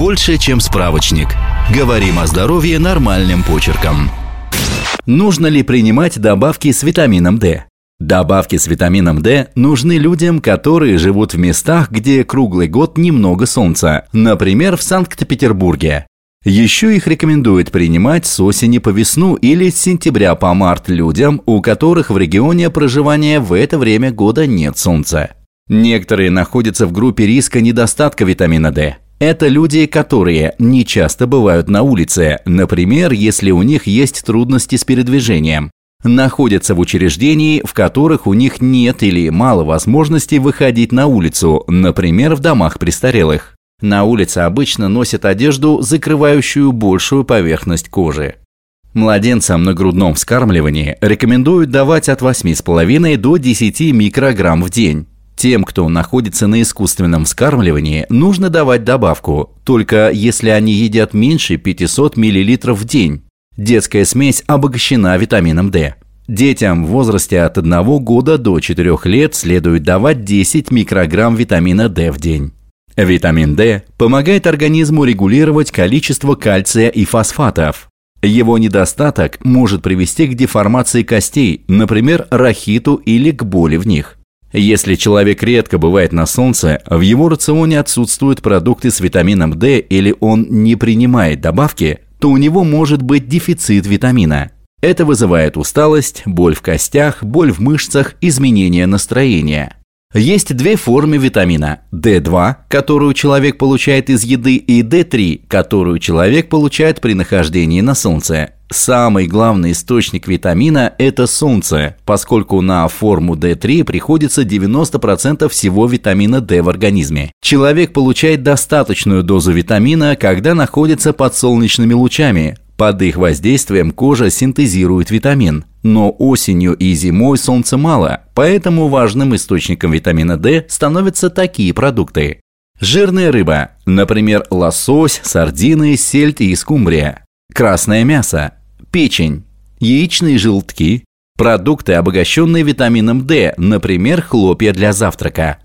больше, чем справочник. Говорим о здоровье нормальным почерком. Нужно ли принимать добавки с витамином D? Добавки с витамином D нужны людям, которые живут в местах, где круглый год немного солнца, например, в Санкт-Петербурге. Еще их рекомендуют принимать с осени по весну или с сентября по март людям, у которых в регионе проживания в это время года нет солнца. Некоторые находятся в группе риска недостатка витамина D. Это люди, которые не часто бывают на улице, например, если у них есть трудности с передвижением, находятся в учреждении, в которых у них нет или мало возможности выходить на улицу, например, в домах престарелых. На улице обычно носят одежду, закрывающую большую поверхность кожи. Младенцам на грудном вскармливании рекомендуют давать от 8,5 до 10 микрограмм в день. Тем, кто находится на искусственном вскармливании, нужно давать добавку, только если они едят меньше 500 мл в день. Детская смесь обогащена витамином D. Детям в возрасте от 1 года до 4 лет следует давать 10 микрограмм витамина D в день. Витамин D помогает организму регулировать количество кальция и фосфатов. Его недостаток может привести к деформации костей, например, рахиту или к боли в них. Если человек редко бывает на солнце, в его рационе отсутствуют продукты с витамином D или он не принимает добавки, то у него может быть дефицит витамина. Это вызывает усталость, боль в костях, боль в мышцах, изменение настроения – есть две формы витамина – D2, которую человек получает из еды, и D3, которую человек получает при нахождении на солнце. Самый главный источник витамина – это солнце, поскольку на форму D3 приходится 90% всего витамина D в организме. Человек получает достаточную дозу витамина, когда находится под солнечными лучами, под их воздействием кожа синтезирует витамин. Но осенью и зимой солнца мало, поэтому важным источником витамина D становятся такие продукты. Жирная рыба, например, лосось, сардины, сельдь и скумбрия. Красное мясо, печень, яичные желтки, продукты, обогащенные витамином D, например, хлопья для завтрака.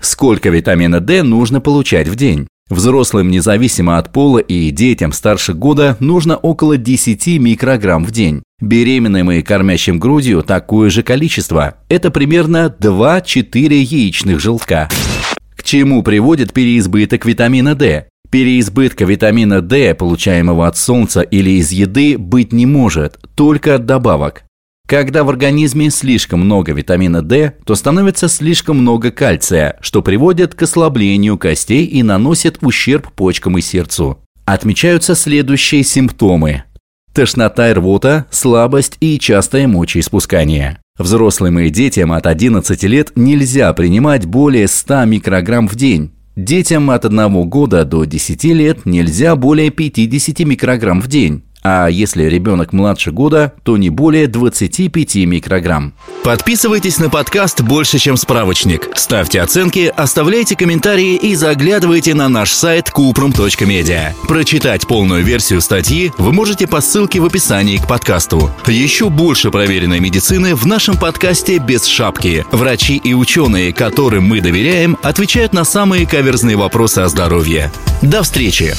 Сколько витамина D нужно получать в день? Взрослым, независимо от пола и детям старше года, нужно около 10 микрограмм в день. Беременным и кормящим грудью такое же количество. Это примерно 2-4 яичных желтка. К чему приводит переизбыток витамина D? Переизбытка витамина D, получаемого от солнца или из еды, быть не может, только от добавок. Когда в организме слишком много витамина D, то становится слишком много кальция, что приводит к ослаблению костей и наносит ущерб почкам и сердцу. Отмечаются следующие симптомы. Тошнота и рвота, слабость и частое мочеиспускание. Взрослым и детям от 11 лет нельзя принимать более 100 микрограмм в день. Детям от 1 года до 10 лет нельзя более 50 микрограмм в день а если ребенок младше года, то не более 25 микрограмм. Подписывайтесь на подкаст «Больше, чем справочник». Ставьте оценки, оставляйте комментарии и заглядывайте на наш сайт kuprum.media. Прочитать полную версию статьи вы можете по ссылке в описании к подкасту. Еще больше проверенной медицины в нашем подкасте «Без шапки». Врачи и ученые, которым мы доверяем, отвечают на самые каверзные вопросы о здоровье. До встречи!